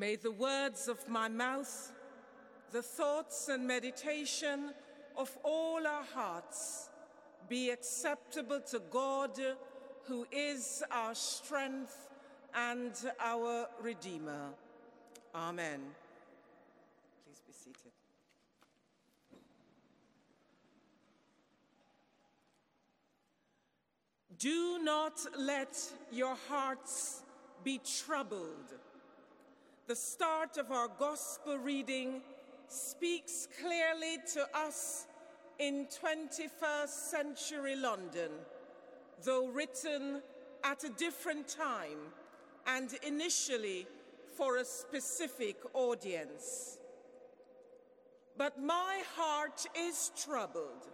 May the words of my mouth, the thoughts and meditation of all our hearts be acceptable to God, who is our strength and our Redeemer. Amen. Please be seated. Do not let your hearts be troubled. The start of our gospel reading speaks clearly to us in 21st century London, though written at a different time and initially for a specific audience. But my heart is troubled.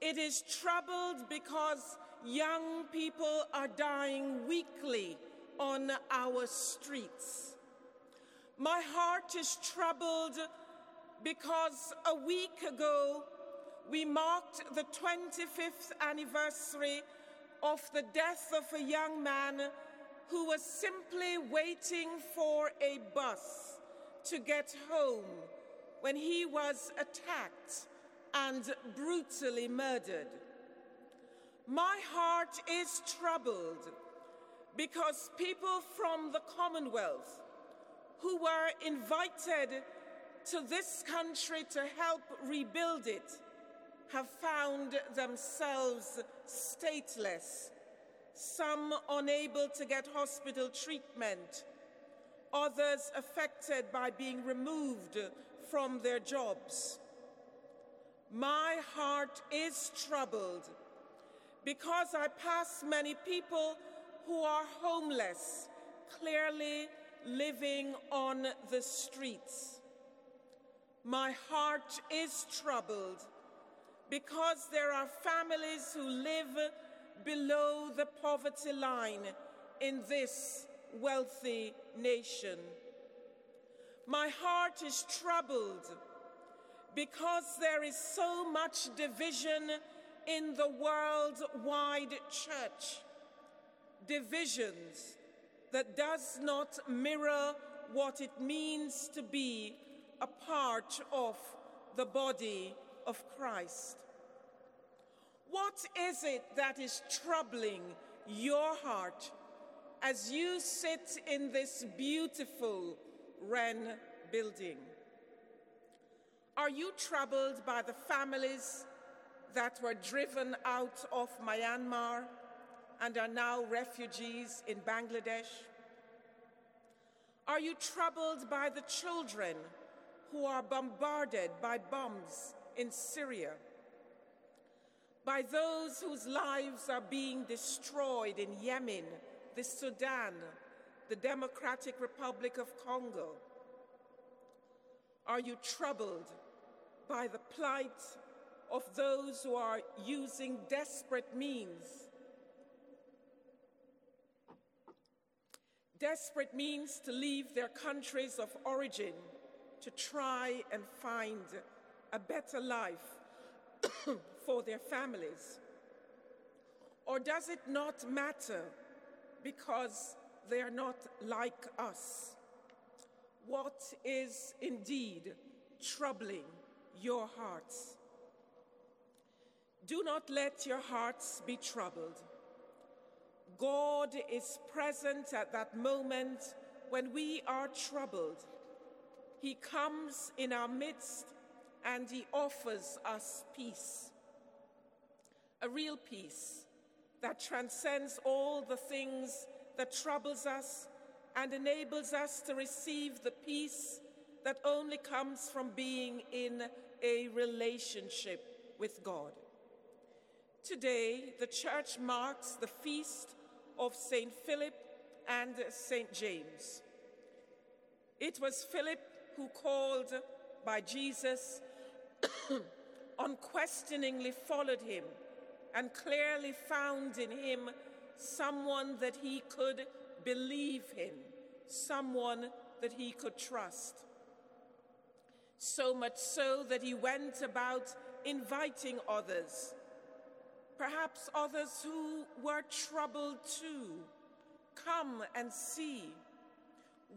It is troubled because young people are dying weekly on our streets. My heart is troubled because a week ago we marked the 25th anniversary of the death of a young man who was simply waiting for a bus to get home when he was attacked and brutally murdered. My heart is troubled because people from the Commonwealth who were invited to this country to help rebuild it have found themselves stateless, some unable to get hospital treatment, others affected by being removed from their jobs. My heart is troubled because I pass many people who are homeless, clearly living on the streets. My heart is troubled because there are families who live below the poverty line in this wealthy nation. My heart is troubled because there is so much division in the worldwide church. Divisions that does not mirror what it means to be a part of the body of Christ. What is it that is troubling your heart as you sit in this beautiful Wren building? Are you troubled by the families that were driven out of Myanmar and are now refugees in Bangladesh? Are you troubled by the children who are bombarded by bombs in Syria? By those whose lives are being destroyed in Yemen, the Sudan, the Democratic Republic of Congo? Are you troubled by the plight of those who are using desperate means desperate means to leave their countries of origin to try and find a better life for their families? Or does it not matter because they are not like us? What is indeed troubling your hearts? Do not let your hearts be troubled. God is present at that moment when we are troubled. He comes in our midst and He offers us peace. A real peace that transcends all the things that troubles us and enables us to receive the peace that only comes from being in a relationship with God. Today, the church marks the feast of St. Philip and St. James. It was Philip who called by Jesus, unquestioningly followed him, and clearly found in him someone that he could believe in, someone that he could trust. So much so that he went about inviting others perhaps others who were troubled too. Come and see.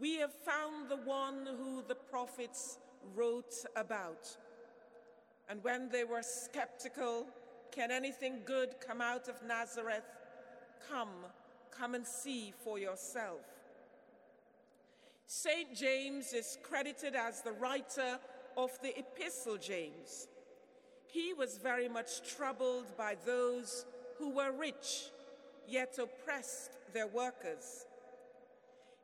We have found the one who the prophets wrote about. And when they were skeptical, can anything good come out of Nazareth? Come, come and see for yourself. St. James is credited as the writer of the Epistle James. He was very much troubled by those who were rich, yet oppressed their workers.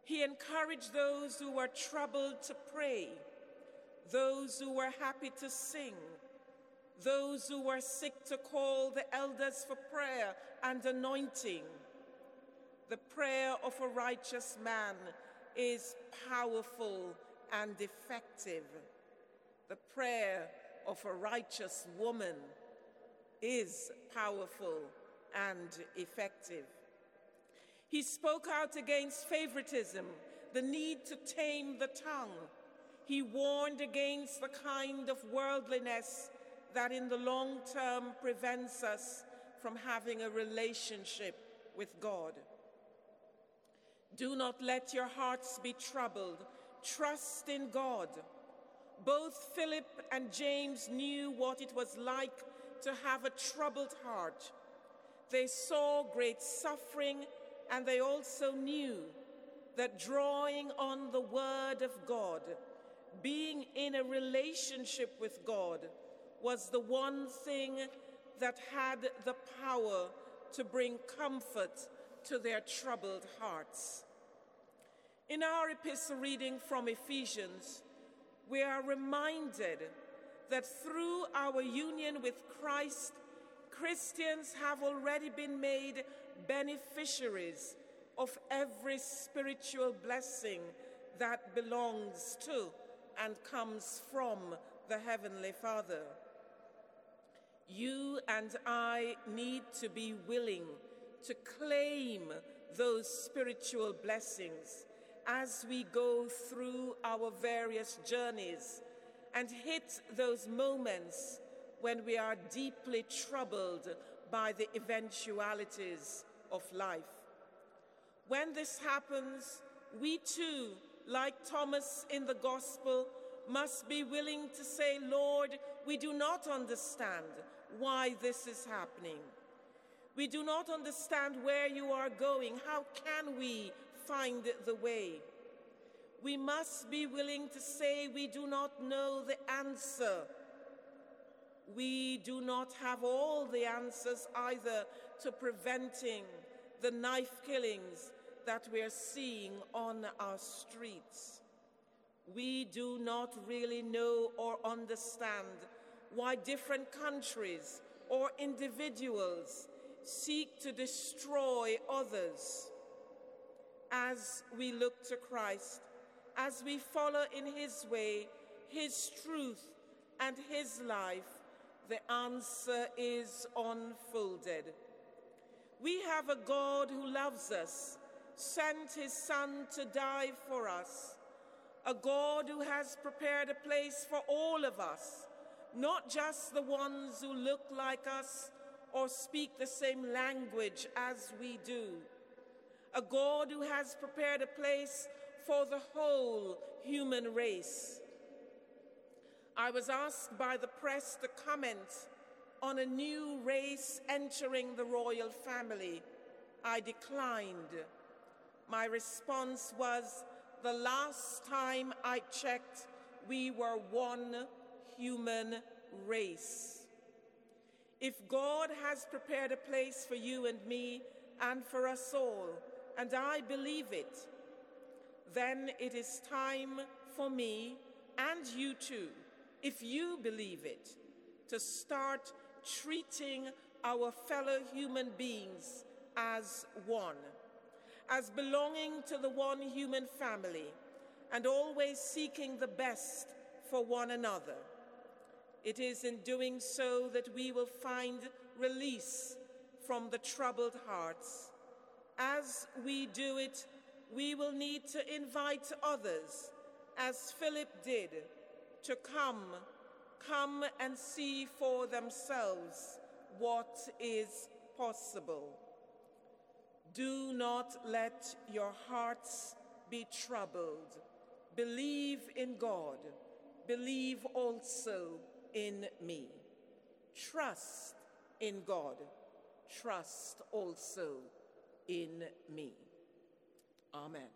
He encouraged those who were troubled to pray, those who were happy to sing, those who were sick to call the elders for prayer and anointing. The prayer of a righteous man is powerful and effective. The prayer of a righteous woman is powerful and effective. He spoke out against favoritism, the need to tame the tongue. He warned against the kind of worldliness that in the long term prevents us from having a relationship with God. Do not let your hearts be troubled. Trust in God. Both Philip and James knew what it was like to have a troubled heart. They saw great suffering, and they also knew that drawing on the Word of God, being in a relationship with God, was the one thing that had the power to bring comfort to their troubled hearts. In our epistle reading from Ephesians, we are reminded that through our union with Christ, Christians have already been made beneficiaries of every spiritual blessing that belongs to and comes from the Heavenly Father. You and I need to be willing to claim those spiritual blessings as we go through our various journeys and hit those moments when we are deeply troubled by the eventualities of life. When this happens, we too, like Thomas in the Gospel, must be willing to say, Lord, we do not understand why this is happening. We do not understand where you are going. How can we find the way? We must be willing to say we do not know the answer. We do not have all the answers either to preventing the knife killings that we are seeing on our streets. We do not really know or understand why different countries or individuals seek to destroy others. As we look to Christ, as we follow in His way, His truth, and His life, the answer is unfolded. We have a God who loves us, sent His Son to die for us, a God who has prepared a place for all of us not just the ones who look like us or speak the same language as we do. A God who has prepared a place for the whole human race. I was asked by the press to comment on a new race entering the royal family. I declined. My response was the last time I checked, we were one human race. If God has prepared a place for you and me and for us all, and I believe it, then it is time for me and you too, if you believe it, to start treating our fellow human beings as one, as belonging to the one human family, and always seeking the best for one another. It is in doing so that we will find release from the troubled hearts. As we do it, we will need to invite others, as Philip did, to come, come and see for themselves what is possible. Do not let your hearts be troubled. Believe in God. Believe also in me. Trust in God. Trust also in me. Amen.